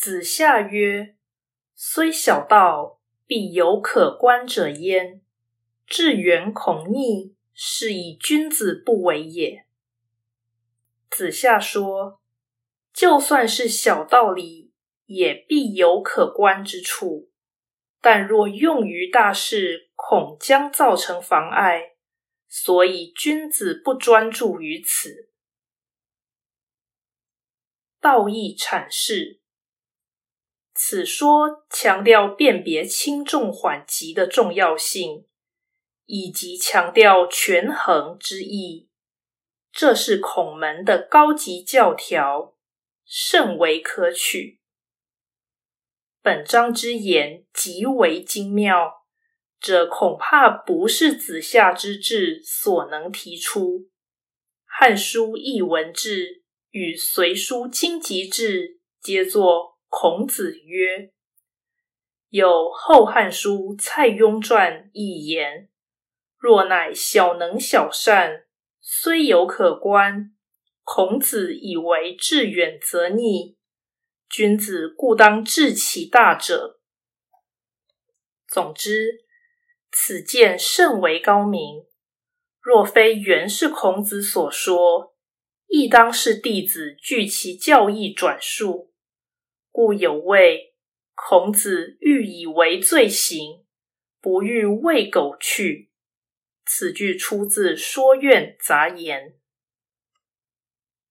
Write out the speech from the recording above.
子夏曰：“虽小道，必有可观者焉。志远恐逆，是以君子不为也。”子夏说：“就算是小道理，也必有可观之处。但若用于大事，恐将造成妨碍，所以君子不专注于此。”道义阐释，此说强调辨别轻重缓急的重要性，以及强调权衡之意。这是孔门的高级教条，甚为可取。本章之言极为精妙，这恐怕不是子夏之志所能提出。《汉书·艺文志》与《隋书·经籍志》皆作孔子曰：“有《后汉书·蔡邕传》一言：‘若乃小能小善。’”虽有可观，孔子以为志远则逆，君子固当志其大者。总之，此见甚为高明。若非原是孔子所说，亦当是弟子据其教义转述。故有谓：“孔子欲以为罪行，不欲为狗去。”此句出自《说苑》杂言。